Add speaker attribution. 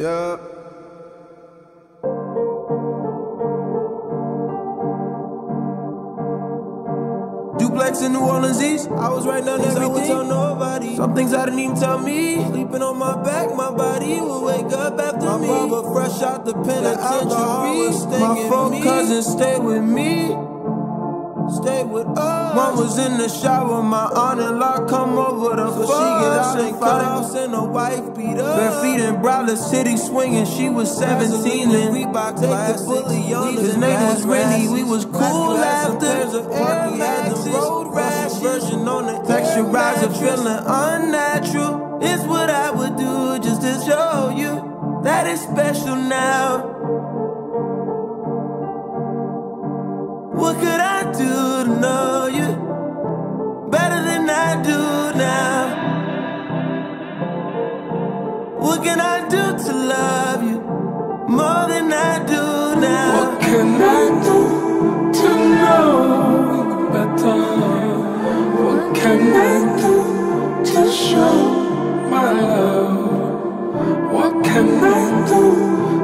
Speaker 1: Yeah. Duplex in New Orleans East. I was right down everything. I would tell nobody. Some things I didn't even tell me. Sleeping on my back, my body will wake up after my me. My brother fresh out the penitentiary. My four cousins stay with me stay with us. Mom was in the shower, my aunt and law come over to so fuck. And cut off and a wife beat up. Bare feet in Broward City swinging, she was 17 and we bout take the bully on His name was Randy, we was cool after. Air Max, road rash version on the texture riser, feeling unnatural. It's what I would do just to show you that it's special now. What could I do to know What can I do to love you more than I do now?
Speaker 2: What can I do to know better? What can I do to show my love? What can I do